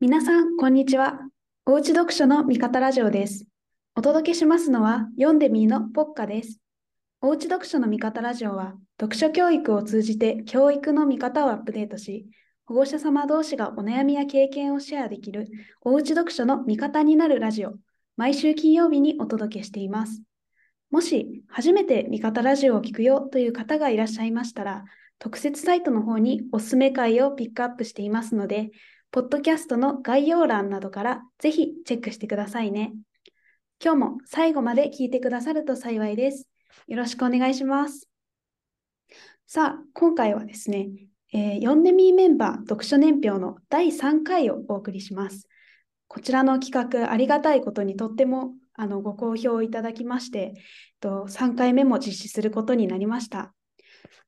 皆さん、こんにちは。おうち読書の味方ラジオです。お届けしますのは、読んでみーのポッカです。おうち読書の味方ラジオは、読書教育を通じて教育の見方をアップデートし、保護者様同士がお悩みや経験をシェアできる、おうち読書の味方になるラジオ、毎週金曜日にお届けしています。もし、初めて味方ラジオを聞くよという方がいらっしゃいましたら、特設サイトの方におすすめ回をピックアップしていますので、ポッドキャストの概要欄などからぜひチェックしてくださいね。今日も最後まで聞いてくださると幸いです。よろしくお願いします。さあ、今回はですね、えー、読んでみーメンバー読書年表の第3回をお送りします。こちらの企画、ありがたいことにとってもあのご好評いただきまして、と3回目も実施することになりました。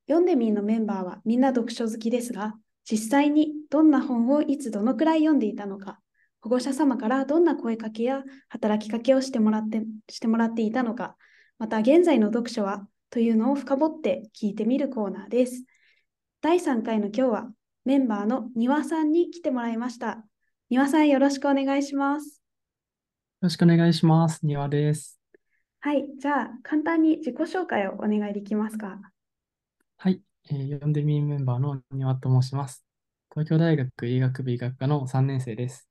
読んでみーのメンバーはみんな読書好きですが、実際にどんな本をいつどのくらい読んでいたのか、保護者様からどんな声かけや働きかけをしてもらってしてもらっていたのか、また現在の読書はというのを深掘って聞いてみるコーナーです。第3回の今日はメンバーの庭さんに来てもらいました。庭さんよろしくお願いします。よろしくお願いします。庭です。はい、じゃあ簡単に自己紹介をお願いできますか？はい、えー、読んでみーメンバーの庭と申します。東京大学医学部医学科の3年生です。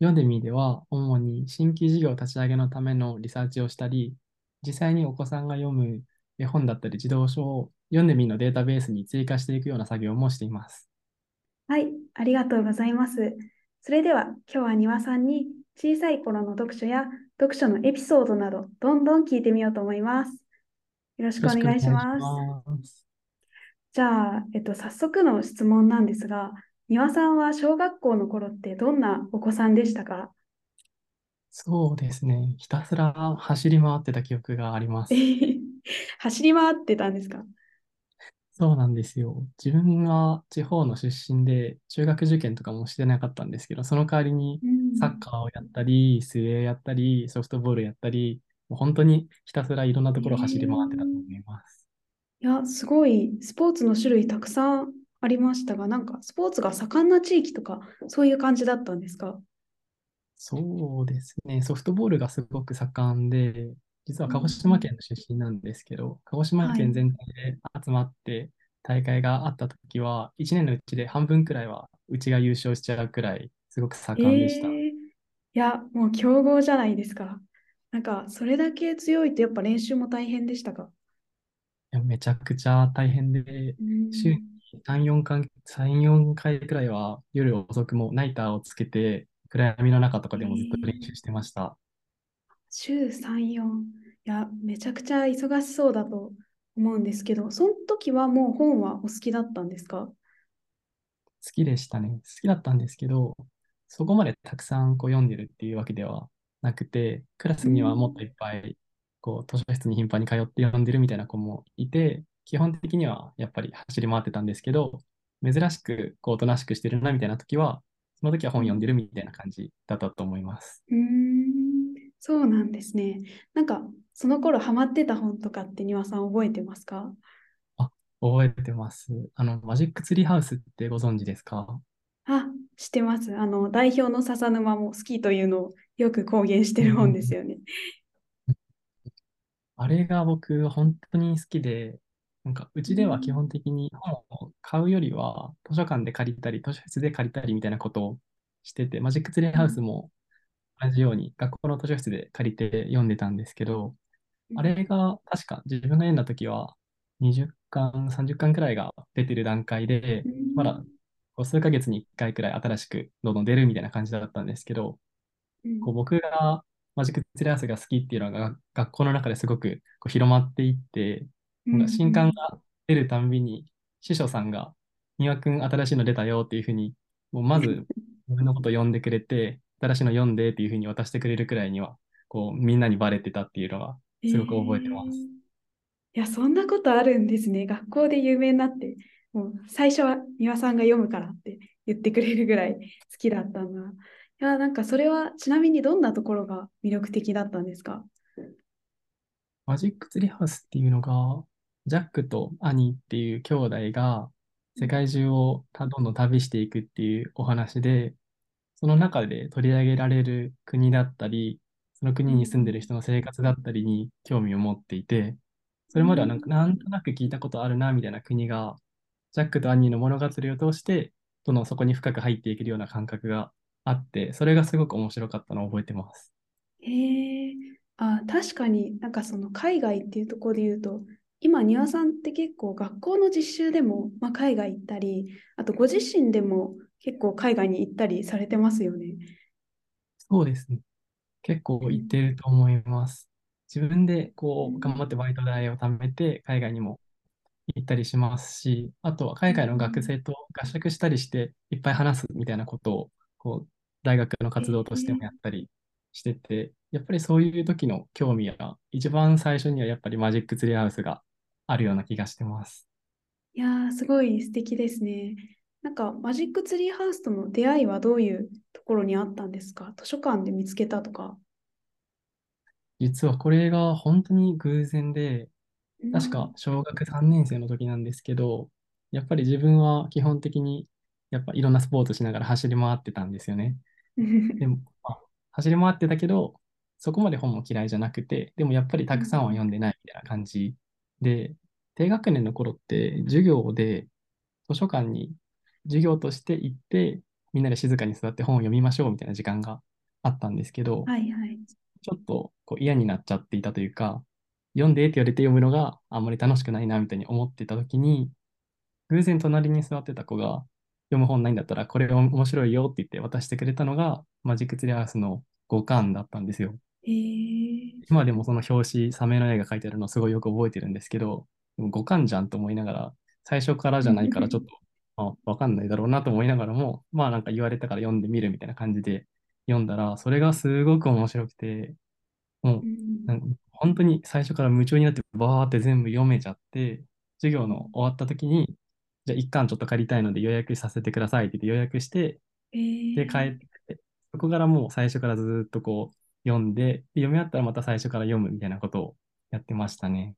読んでみーでは、主に新規事業立ち上げのためのリサーチをしたり、実際にお子さんが読む絵本だったり児童書を読んでみーのデータベースに追加していくような作業もしています。はい、ありがとうございます。それでは今日は庭さんに小さい頃の読書や読書のエピソードなどどんどん聞いてみようと思います。よろしくお願いします。じゃあ、えっと、早速の質問なんですが、庭さんは小学校の頃ってどんなお子さんでしたか？そうですね。ひたすら走り回ってた記憶があります。走り回ってたんですか？そうなんですよ。自分は地方の出身で中学受験とかもしてなかったんですけど、その代わりにサッカーをやったり、水泳やったり、ソフトボールやったり、もう本当にひたすらいろんなところを走り回ってたと思います。いや、すごいスポーツの種類たくさんありましたが、なんかスポーツが盛んな地域とか、そういう感じだったんですか？そうですね。ソフトボールがすごく盛んで、実は鹿児島県の出身なんですけど、鹿児島県全体で集まって大会があったときは、1年のうちで半分くらいはうちが優勝しちゃうくらい、すごく盛んでした。えー、いや、もう強豪じゃないですか。なんか、それだけ強いとやっぱ練習も大変でしたか？いやめちゃくちゃ大変で、週に3、4回、3、4回くらいは夜遅くもナイターをつけて、暗闇の中とかでもずっと練習してました。週3、4。いや、めちゃくちゃ忙しそうだと思うんですけど、その時はもう本はお好きだったんですか？好きでしたね。好きだったんですけど、そこまでたくさんこう読んでるっていうわけではなくて、クラスにはもっといっぱいこう図書室に頻繁に通って読んでるみたいな子もいて、基本的にはやっぱり走り回ってたんですけど、珍しくこうおとなしくしてるなみたいな時は、その時は本読んでるみたいな感じだったと思います。うん、そうなんですね。なんか、その頃ハマってた本とかって庭さん覚えてますか？あ、覚えてます。あの、マジックツリーハウスってご存知ですか？あ、知ってます。あの、代表の笹沼も好きというのをよく公言してる本ですよね。あれが僕、本当に好きで、なんか、うちでは基本的に本を買うよりは、図書館で借りたり、図書室で借りたりみたいなことをしてて、マジックツリーハウスも同じように学校の図書室で借りて読んでたんですけど、あれが確か自分が読んだ時は20巻、30巻くらいが出てる段階で、まだ数ヶ月に1回くらい新しくどんどん出るみたいな感じだったんですけど、こう僕がマジックツリーハウスが好きっていうのが学校の中ですごくこう広まっていって、なんか新刊が出るたんびに、師匠さんが、庭くん新しいの出たよっていうふうに、もうまず自分のことを読んでくれて、新しいの読んでっていうふうに渡してくれるくらいには、こうみんなにバレてたっていうのはすごく覚えてます。えー、いや、そんなことあるんですね。学校で有名になって、もう最初は庭さんが読むからって言ってくれるぐらい好きだったんだ。いや、なんかそれはちなみにどんなところが魅力的だったんですか？マジックツリーハウスっていうのが、ジャックとアニーっていう兄弟が世界中をどんどん旅していくっていうお話で、その中で取り上げられる国だったり、その国に住んでる人の生活だったりに興味を持っていて、それまではなんかなんとなく聞いたことあるなみたいな国が、ジャックとアンニーの物語を通して、どんどんそこに深く入っていけるような感覚があって、それがすごく面白かったのを覚えてます。へえ、あ、確かになんかその海外っていうところで言うと、今、丹羽さんって結構学校の実習でも、まあ、海外行ったり、あとご自身でも結構海外に行ったりされてますよね。そうですね。結構行ってると思います。自分でこう頑張ってバイト代を貯めて海外にも行ったりしますし、あとは海外の学生と合宿したりしていっぱい話すみたいなことをこう大学の活動としてもやったりしてて、やっぱりそういう時の興味は一番最初にはやっぱりマジックツリーハウスがあるような気がしてます。いやー、すごい素敵ですね。なんかマジックツリーハウスとの出会いはどういうところにあったんですか？図書館で見つけたとか。実はこれが本当に偶然で、確か小学3年生の時なんですけど、やっぱり自分は基本的にやっぱいろんなスポーツしながら走り回ってたんですよね。でも、まあ、走り回ってたけど、そこまで本も嫌いじゃなくて、でもやっぱりたくさんは読んでないみたいな感じで、低学年の頃って授業で図書館に授業として行って、みんなで静かに座って本を読みましょうみたいな時間があったんですけど、はいはい、ちょっとこう嫌になっちゃっていたというか、読んでって言われて読むのがあんまり楽しくないなみたいに思ってた時に、偶然隣に座ってた子が、読む本ないんだったらこれ面白いよって言って渡してくれたのが、マジックツリーハウスの5巻だったんですよ。えー、今でもその表紙、サメの絵が描いてあるのすごいよく覚えてるんですけど、5巻じゃんと思いながら、最初からじゃないからちょっと、あ、わかんないだろうなと思いながらも、まあなんか言われたから読んでみるみたいな感じで読んだら、それがすごく面白くて、もう、本当に最初から夢中になって、バーって全部読めちゃって、授業の終わった時に、じゃあ一巻ちょっと借りたいので予約させてくださいって言って予約して、えー、で、帰って、そこからもう最初からずっとこう読んで、で読み終わったらまた最初から読むみたいなことをやってましたね。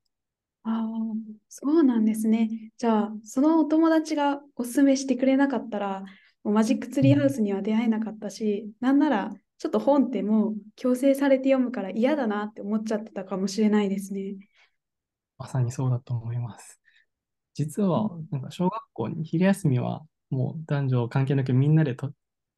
ああ、そうなんですね。じゃあ、そのお友達がおすすめしてくれなかったら、マジックツリーハウスには出会えなかったし、うん、なんなら、ちょっと本ってもう強制されて読むから嫌だなって思っちゃってたかもしれないですね。まさにそうだと思います。実は、なんか小学校に昼休みはもう男女関係なくみんなでと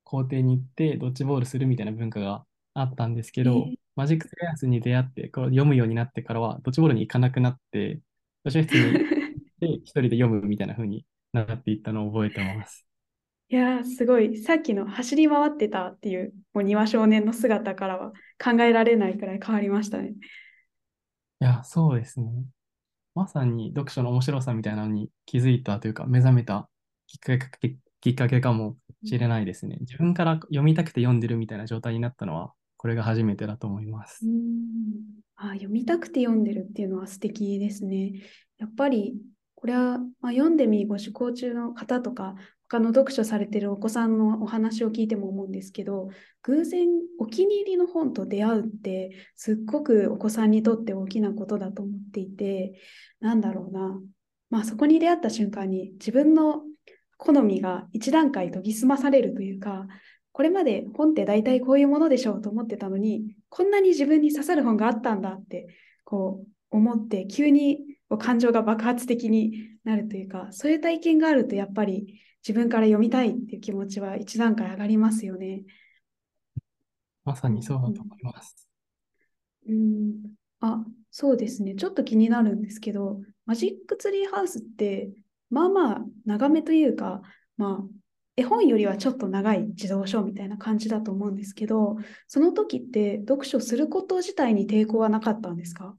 校庭に行ってドッジボールするみたいな文化があったんですけど、えー、マジックセレアスに出会って、こう読むようになってからは、ドッジボールに行かなくなって、図書室に行って一人で読むみたいな風になっていったのを覚えてます。いやー、すごい。さっきの走り回ってたっていう、もう庭少年の姿からは考えられないくらい変わりましたね。いや、そうですね。まさに読書の面白さみたいなのに気づいたというか、目覚めたきっかけきっかけかもしれないですね。自分から読みたくて読んでるみたいな状態になったのは、これが初めてだと思います。あ読みたくて読んでるっていうのは素敵ですね。やっぱりこれは、まあ、読んでみご受講中の方とか他の読書されてるお子さんのお話を聞いても思うんですけど偶然お気に入りの本と出会うってすっごくお子さんにとって大きなことだと思っていてなんだろうな、まあ、そこに出会った瞬間に自分の好みが一段階研ぎ澄まされるというかこれまで本って大体こういうものでしょうと思ってたのに、こんなに自分に刺さる本があったんだって、こう思って、急に感情が爆発的になるというか、そういう体験があると、やっぱり自分から読みたいっていう気持ちは一段階上がりますよね。まさにそうだと思います。うん、あ、そうですね。ちょっと気になるんですけど、マジックツリーハウスって、まあまあ長めというか、まあ絵本よりはちょっと長い児童書みたいな感じだと思うんですけど、その時って読書すること自体に抵抗はなかったんですか？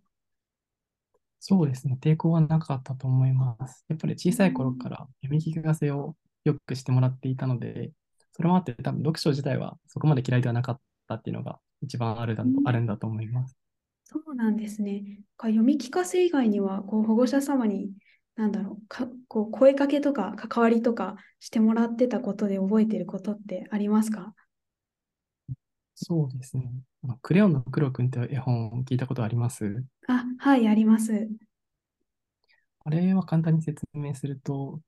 そうですね、抵抗はなかったと思います。やっぱり小さい頃から読み聞かせをよくしてもらっていたので、それもあって多分読書自体はそこまで嫌いではなかったっていうのが一番あるだと、あるんだと思います。そうなんですね。読み聞かせ以外にはこう保護者様になんだろうかこう声かけとか関わりとかしてもらってたことで覚えてることってありますか？そうですね。クレヨンの黒くんって絵本聞いたことあります？あ、はい、あります。あれは簡単に説明すると、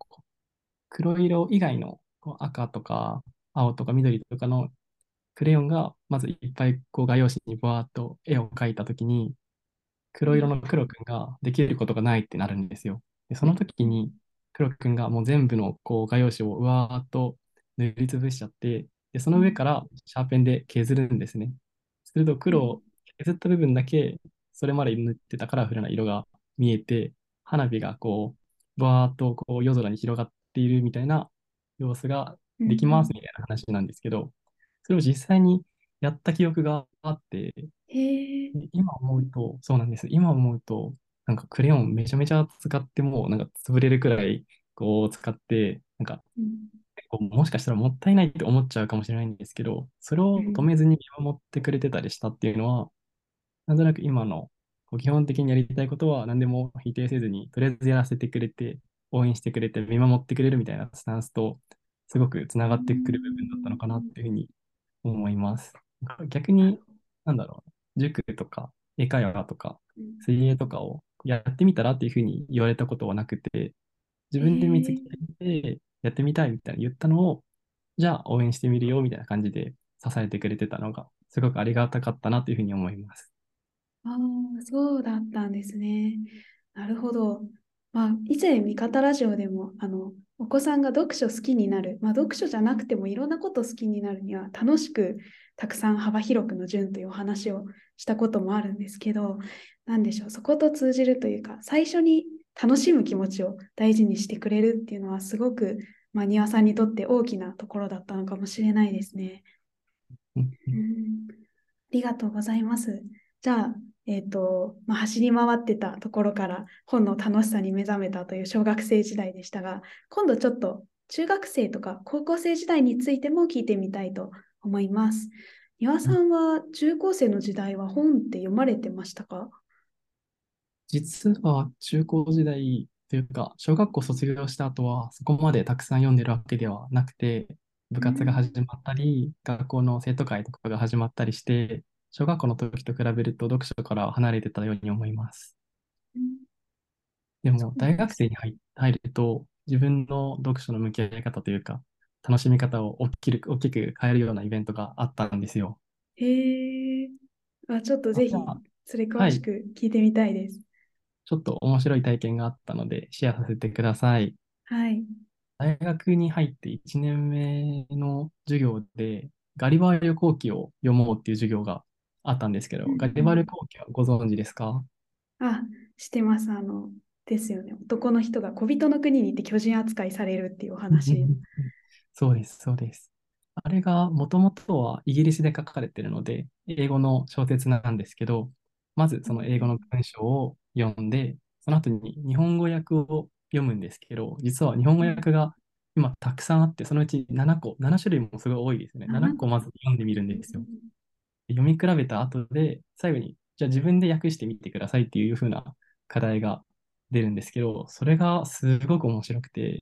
黒色以外の赤とか青とか緑とかのクレヨンがまずいっぱいこう画用紙にバーっと絵を描いたときに、黒色の黒くんができることがないってなるんですよ。で、その時に黒くんがもう全部のこう画用紙をうわーっと塗りつぶしちゃって、で、その上からシャーペンで削るんですね。すると黒を削った部分だけ、それまで塗ってたカラフルな色が見えて、花火がこう、バーっとこう夜空に広がっているみたいな様子ができますみたいな話なんですけど、それを実際にやった記憶があって、今思うと、そうなんです。今思うと、なんかクレヨンめちゃめちゃ使ってもうなんか潰れるくらいこう使って、なんか、うん、もしかしたらもったいないって思っちゃうかもしれないんですけど、それを止めずに見守ってくれてたりしたっていうのは、なんとなく今のこう基本的にやりたいことは何でも否定せずに、とりあえずやらせてくれて、応援してくれて、見守ってくれるみたいなスタンスと、すごくつながってくる部分だったのかなっていうふうに思います。逆に、なんだろう、塾とか英会話とか水泳とかをやってみたらっていうふうに言われたことはなくて、自分で見つけてやってみたいみたいな言ったのを、じゃあ応援してみるよみたいな感じで支えてくれてたのが、すごくありがたかったなというふうに思います。ああ、そうだったんですね。なるほど。まあ、以前、味方ラジオでも、あの、お子さんが読書好きになる、まあ、読書じゃなくてもいろんなこと好きになるには、楽しくたくさん幅広くの順というお話をしたこともあるんですけど、なんでしょう、そこと通じるというか、最初に楽しむ気持ちを大事にしてくれるっていうのは、すごく、まあ、庭さんにとって大きなところだったのかもしれないですね。うん、ありがとうございます。じゃあ、えーとまあ、走り回ってたところから本の楽しさに目覚めたという小学生時代でしたが今度ちょっと中学生とか高校生時代についても聞いてみたいと思います。庭さんは中高生の時代は本って読まれてましたか？実は中高時代というか小学校卒業した後はそこまでたくさん読んでるわけではなくて部活が始まったり、学校の生徒会とかが始まったりして小学校の時と比べると読書から離れてたように思います。でも、大学生に入ると、自分の読書の向き合い方というか、楽しみ方を大きく大きく変えるようなイベントがあったんですよ。へえあ、ちょっとぜひ、それ詳しく聞いてみたいです、はい。ちょっと面白い体験があったので、シェアさせてください。はい。大学に入って1年目の授業で、ガリバー旅行記を読もうっていう授業があったんですけど、ガリバル後期はご存知ですか？あ、知ってます。あの、ですよね。男の人が小人の国に行って巨人扱いされるっていうお話。そうです、そうです。あれがもともとはイギリスで書かれてるので、英語の小説なんですけど、まずその英語の文章を読んで、その後に日本語訳を読むんですけど、実は日本語訳が今たくさんあって、そのうち7個、7種類もすごい多いですね。7個まず読んでみるんですよ。読み比べた後で、最後に、じゃあ自分で訳してみてくださいっていう風な課題が出るんですけど、それがすごく面白くて、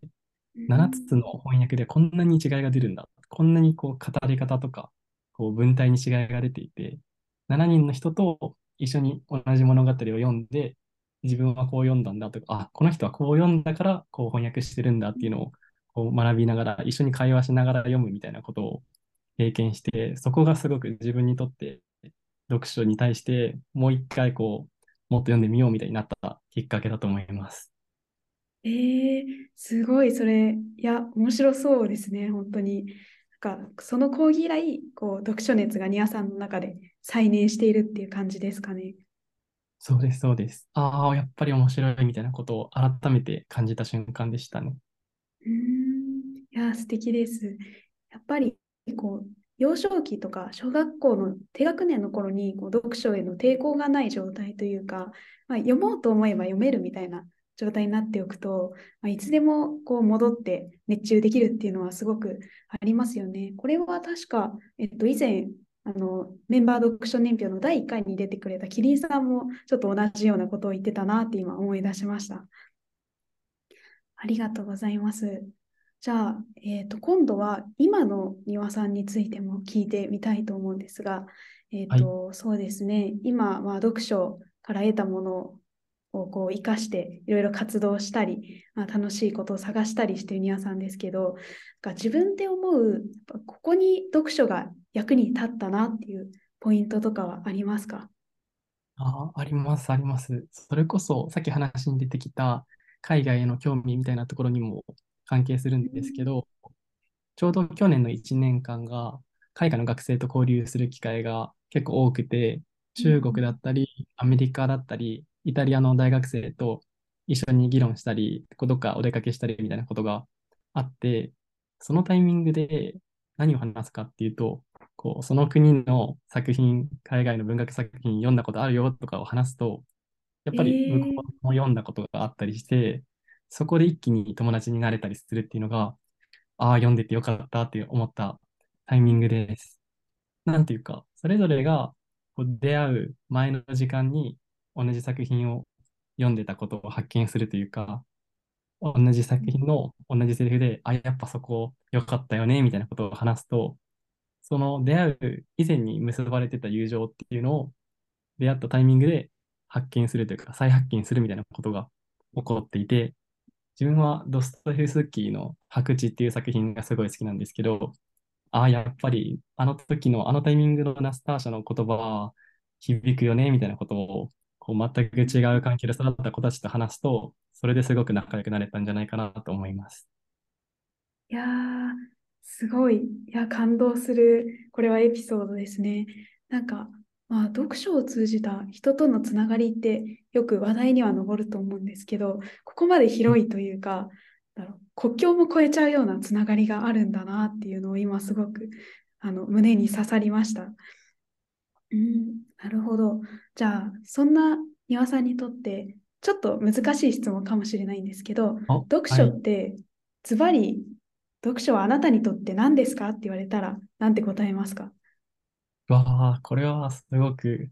7つの翻訳でこんなに違いが出るんだ。こんなにこう語り方とか、こう文体に違いが出ていて、7人の人と一緒に同じ物語を読んで、自分はこう読んだんだとか、あ、この人はこう読んだからこう翻訳してるんだっていうのをこう学びながら、一緒に会話しながら読むみたいなことを経験して、そこがすごく自分にとって読書に対してもう一回こう、もっと読んでみようみたいになったきっかけだと思います。えー、すごい、それ、いや、面白そうですね、本当に。なんか、その講義以来、こう、読書熱がニアさんの中で再燃しているっていう感じですかね。そうです、そうです。ああ、やっぱり面白いみたいなことを改めて感じた瞬間でしたね。うん、いや、素敵です。やっぱりこう幼少期とか小学校の低学年の頃にこう読書への抵抗がない状態というか、まあ、読もうと思えば読めるみたいな状態になっておくと、まあ、いつでもこう戻って熱中できるっていうのはすごくありますよね。これは確か、えっと、以前あのメンバー読書年表の第1回に出てくれたキリンさんもちょっと同じようなことを言ってたなって今思い出しました。ありがとうございます。じゃあ、えーと、今度は今の庭さんについても聞いてみたいと思うんですが、えーと、はい、そうですね、今は読書から得たものをこう生かしていろいろ活動したり、まあ、楽しいことを探したりしている庭さんですけど、自分で思う、ここに読書が役に立ったなっていうポイントとかはありますか？あ、あります、あります。それこそ、さっき話に出てきた海外への興味みたいなところにも関係するんですけど、ちょうど去年の1年間が、海外の学生と交流する機会が結構多くて、中国だったり、アメリカだったり、イタリアの大学生と一緒に議論したり、どっかお出かけしたりみたいなことがあって、そのタイミングで何を話すかっていうと、こうその国の作品、海外の文学作品読んだことあるよとかを話すと、やっぱり向こうも読んだことがあったりして、そこで一気に友達になれたりするっていうのが、ああ、読んでてよかったって思ったタイミングです。なんていうか、それぞれがこう出会う前の時間に同じ作品を読んでたことを発見するというか、同じ作品の同じセリフで、あ、やっぱそこ良かったよね、みたいなことを話すと、その出会う以前に結ばれてた友情っていうのを出会ったタイミングで発見するというか、再発見するみたいなことが起こっていて、自分はドストエフスキーの白地っていう作品がすごい好きなんですけど、ああ、やっぱりあの時のあのタイミングのナスターシャの言葉は響くよね、みたいなことをこう全く違う環境で育った子たちと話すと、それですごく仲良くなれたんじゃないかなと思います。いやー、すごい。いや、感動する、これはエピソードですね。なんか、まあ、読書を通じた人とのつながりってよく話題には上ると思うんですけど、ここまで広いというか、だろう国境も越えちゃうようなつながりがあるんだなっていうのを今すごくあの胸に刺さりました。うん、なるほど。じゃあ、そんな丹羽さんにとって、ちょっと難しい質問かもしれないんですけど、読書ってズバリ読書はあなたにとって何ですかって言われたら、なんて答えますか？わあ、これはすごく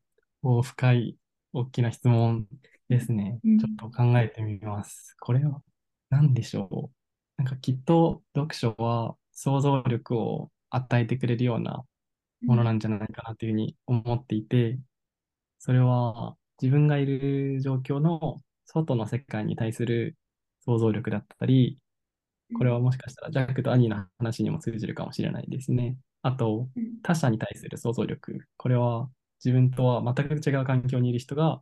深い、大きな質問ですね。うん、ちょっと考えてみます。これは何でしょう？なんかきっと読書は想像力を与えてくれるようなものなんじゃないかなというふうに思っていて、それは自分がいる状況の外の世界に対する想像力だったり、これはもしかしたらジャックとアニーの話にも通じるかもしれないですね。あと、他者に対する想像力。これは自分とは全く違う環境にいる人が、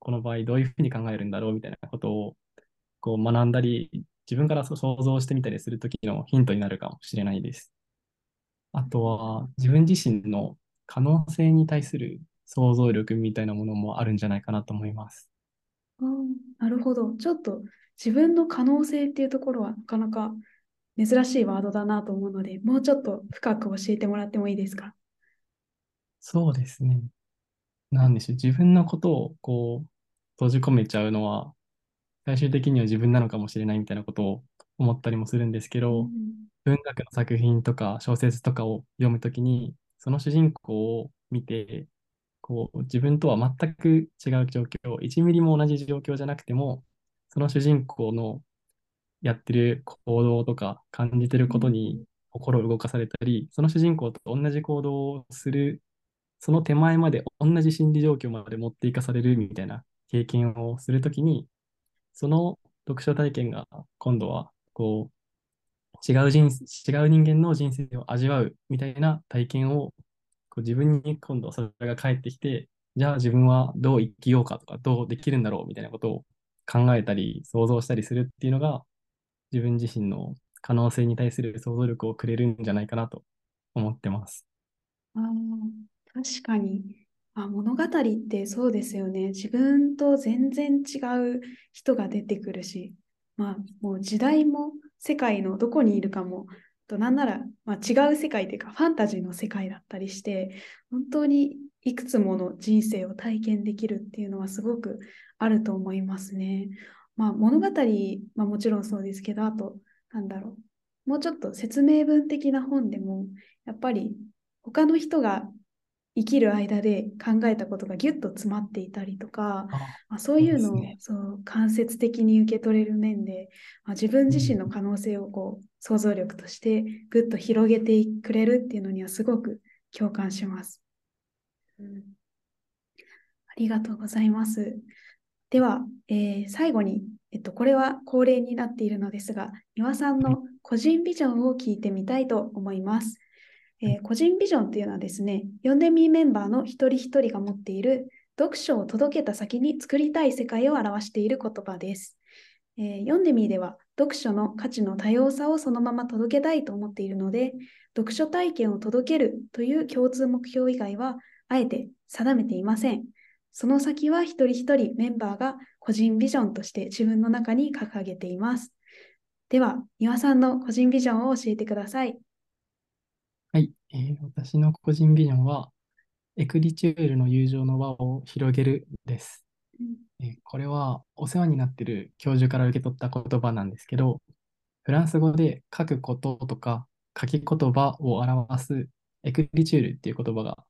この場合どういうふうに考えるんだろうみたいなことをこう学んだり、自分から想像してみたりするときのヒントになるかもしれないです。あとは、自分自身の可能性に対する想像力みたいなものもあるんじゃないかなと思います。あなるほど。ちょっと自分の可能性っていうところはなかなか珍しいワードだなと思うので、もうちょっと深く教えてもらってもいいですか？そうですね。なんでしょう。自分のことをこう閉じ込めちゃうのは、最終的には自分なのかもしれないみたいなことを思ったりもするんですけど、うん、文学の作品とか小説とかを読むときに、その主人公を見て、こう自分とは全く違う状況、1ミリも同じ状況じゃなくても、その主人公のやってる行動とか感じてることに心を動かされたり、その主人公と同じ行動をする、その手前まで同じ心理状況まで持っていかされるみたいな経験をするときに、その読書体験が今度はこう違う人違う人間の人生を味わうみたいな体験をこう自分に今度それが返ってきて、じゃあ自分はどう生きようかとか、どうできるんだろうみたいなことを考えたり、想像したりするっていうのが、自分自身の可能性に対する想像力をくれるんじゃないかなと思ってます。あ確かにあ物語ってそうですよね。自分と全然違う人が出てくるし、まあ、もう時代も世界のどこにいるかもとなんなら、まあ、違う世界というかファンタジーの世界だったりして本当にいくつもの人生を体験できるっていうのはすごくあると思いますね。まあ、物語、まあ、もちろんそうですけどあとなんだろうもうちょっと説明文的な本でもやっぱり他の人が生きる間で考えたことがギュッと詰まっていたりとか、まあ、そういうのをそう、間接的に受け取れる面で、まあ、自分自身の可能性をこう想像力としてぐっと広げてくれるっていうのにはすごく共感します。うん、ありがとうございます。では、えー、最後に、えっと、これは恒例になっているのですが、丹羽さんの個人ビジョンを聞いてみたいと思います。えー個人ビジョンっていうのはですね、読んでみーメンバーの一人一人が持っている読書を届けた先に作りたい世界を表している言葉です。えー読んでみーでは読書の価値の多様さをそのまま届けたいと思っているので、読書体験を届けるという共通目標以外はあえて定めていません。その先は一人一人メンバーが個人ビジョンとして自分の中に掲げています。では、庭さんの個人ビジョンを教えてください。はい、えー私の個人ビジョンは、エクリチュールの友情の輪を広げるです。えーこれはお世話になっている教授から受け取った言葉なんですけど、フランス語で書くこととか書き言葉を表すエクリチュールっていう言葉が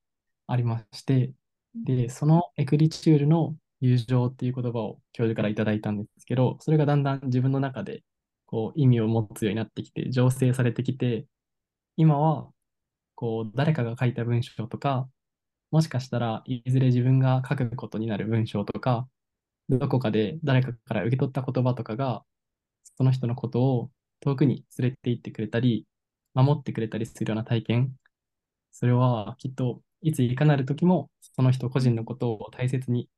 ありまして、で、そのエクリチュールの友情っていう言葉を教授からいただいたんですけど、それがだんだん自分の中でこう意味を持つようになってきて、醸成されてきて、今はこう誰かが書いた文章とか、もしかしたらいずれ自分が書くことになる文章とか、どこかで誰かから受け取った言葉とかが、その人のことを遠くに連れて行ってくれたり、守ってくれたりするような体験、それはきっといついかなる時もその人個人のことを大切に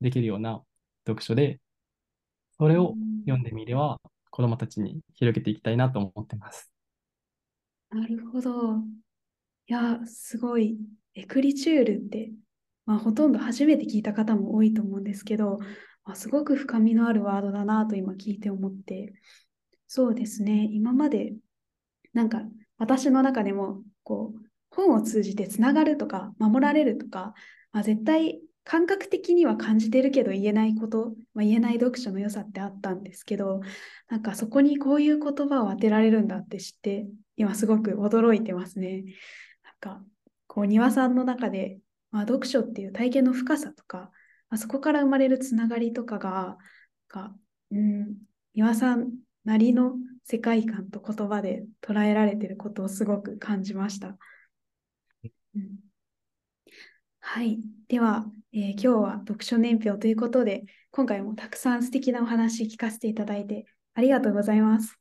できるような読書で、それを読んでみれば子供たちに広げていきたいなと思ってます。なるほど。いや、すごい。エクリチュールって、まあ、ほとんど初めて聞いた方も多いと思うんですけど、まあ、すごく深みのあるワードだなと今聞いて思って、そうですね、今まで、なんか私の中でも、こう、本を通じてつながるとか、守られるとか、まあ、絶対感覚的には感じてるけど言えないこと、まあ、言えない読書の良さってあったんですけど、なんかそこにこういう言葉を当てられるんだって知って、今すごく驚いてますね。なんか、こう、庭さんの中で、まあ、読書っていう体験の深さとか、まあ、そこから生まれるつながりとかが、がうん、庭さんなりの世界観と言葉で捉えられてることをすごく感じました。うん、はい。では、えー今日は読書年表ということで、今回もたくさん素敵なお話聞かせていただいてありがとうございます。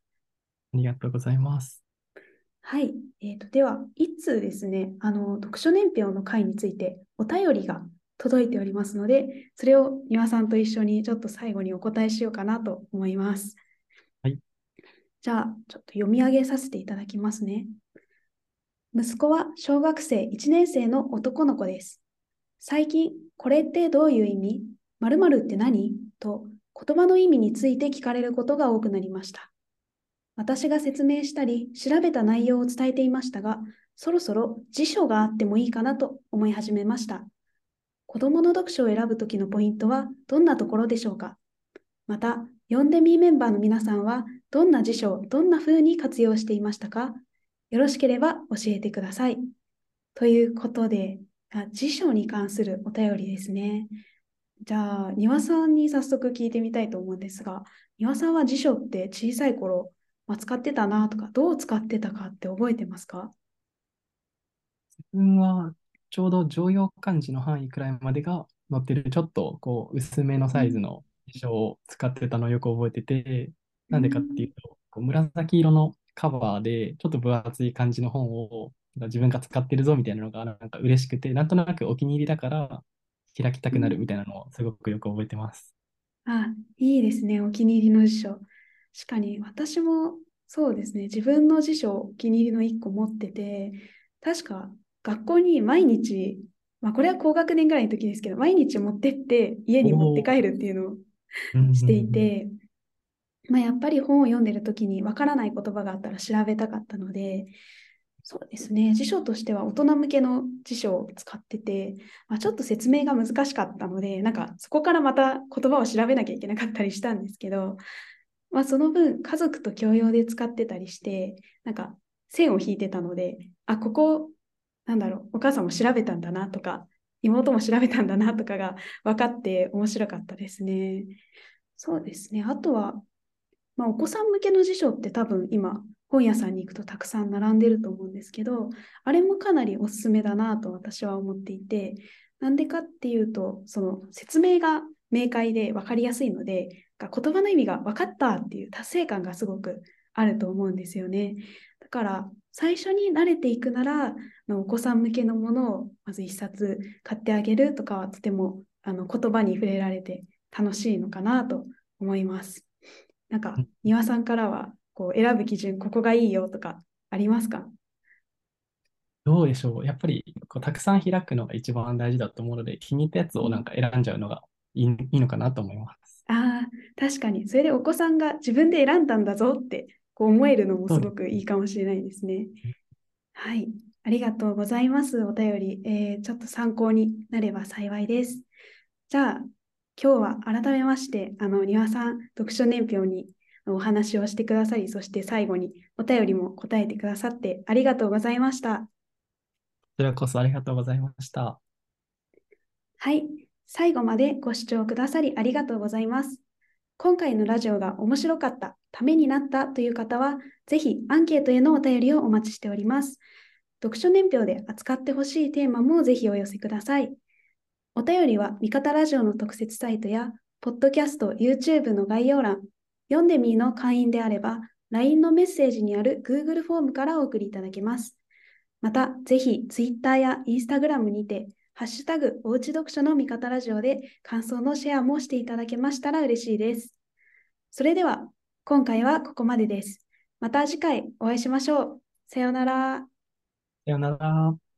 ありがとうございます。はい。えーと、では、一通ですね、あの、読書年表の回についてお便りが届いておりますので、それを庭さんと一緒にちょっと最後にお答えしようかなと思います。はい。じゃあ、ちょっと読み上げさせていただきますね。息子は小学生1年生の男の子です。最近、これってどういう意味？〇〇って何？と言葉の意味について聞かれることが多くなりました。私が説明したり調べた内容を伝えていましたが、そろそろ辞書があってもいいかなと思い始めました。子供の読書を選ぶときのポイントはどんなところでしょうか？また、読んでみメンバーの皆さんはどんな辞書をどんな風に活用していましたか？よろしければ教えてください。ということで、あ辞書に関するお便りですね。じゃあ、庭さんに早速聞いてみたいと思うんですが、庭さんは辞書って小さい頃、まあ、使ってたなとか、どう使ってたかって覚えてますか？自分はちょうど常用漢字の範囲くらいまでが載ってるちょっとこう薄めのサイズの辞書を使ってたのをよく覚えてて、なんでかっていうと、こう紫色のカバーでちょっと分厚い感じの本を自分が使ってるぞみたいなのがなんか嬉しくて、なんとなくお気に入りだから開きたくなるみたいなのをすごくよく覚えてます。あ、いいですね。お気に入りの辞書。確かに私もそうですね。自分の辞書お気に入りの1個持ってて、確か学校に毎日、まあこれは高学年ぐらいの時ですけど、毎日持ってって家に持って帰るっていうのをしていて、まあやっぱり本を読んでる時にわからない言葉があったら調べたかったので、そうですね。辞書としては大人向けの辞書を使ってて、まあ、ちょっと説明が難しかったので、なんかそこからまた言葉を調べなきゃいけなかったりしたんですけど、まあ、その分家族と共用で使ってたりして、なんか線を引いてたので、あ、ここ、なんだろう、お母さんも調べたんだなとか、妹も調べたんだなとかが分かって面白かったですね。そうですね。あとは、まあ、お子さん向けの辞書って多分今、本屋さんに行くとたくさん並んでると思うんですけど、あれもかなりおすすめだなと私は思っていて、なんでかっていうと、その説明が明快で分かりやすいので、言葉の意味が分かったっていう達成感がすごくあると思うんですよね。だから最初に慣れていくなら、お子さん向けのものをまず一冊買ってあげるとかはとてもあの言葉に触れられて楽しいのかなと思います。なんか、庭さんからはこう選ぶ基準、ここがいいよとかありますか？どうでしょう。やっぱりこうたくさん開くのが一番大事だと思うので、気に入ったやつをなんか選んじゃうのがいいいいのかなと思います。ああ、確かに。それでお子さんが自分で選んだんだぞってこう思えるのもすごくいいかもしれないですね。はい。ありがとうございます。お便り、えー、ちょっと参考になれば幸いです。じゃあ、今日は改めまして、あの、庭さん、読書年表にお話をしてくださり、そして最後にお便りも答えてくださってありがとうございました。こちらこそありがとうございました。はい。最後までご視聴くださりありがとうございます。今回のラジオが面白かった、ためになったという方は、ぜひアンケートへのお便りをお待ちしております。読書年表で扱ってほしいテーマもぜひお寄せください。お便りは、味方ラジオの特設サイトや、ポッドキャスト、YouTube の概要欄、読んでみーの会員であれば、LINE のメッセージにある Google フォームからお送りいただけます。また、ぜひ Twitter や Instagram にて、ハッシュタグ、おうち読書の味方ラジオで感想のシェアもしていただけましたら嬉しいです。それでは、今回はここまでです。また次回お会いしましょう。さようなら。さようなら。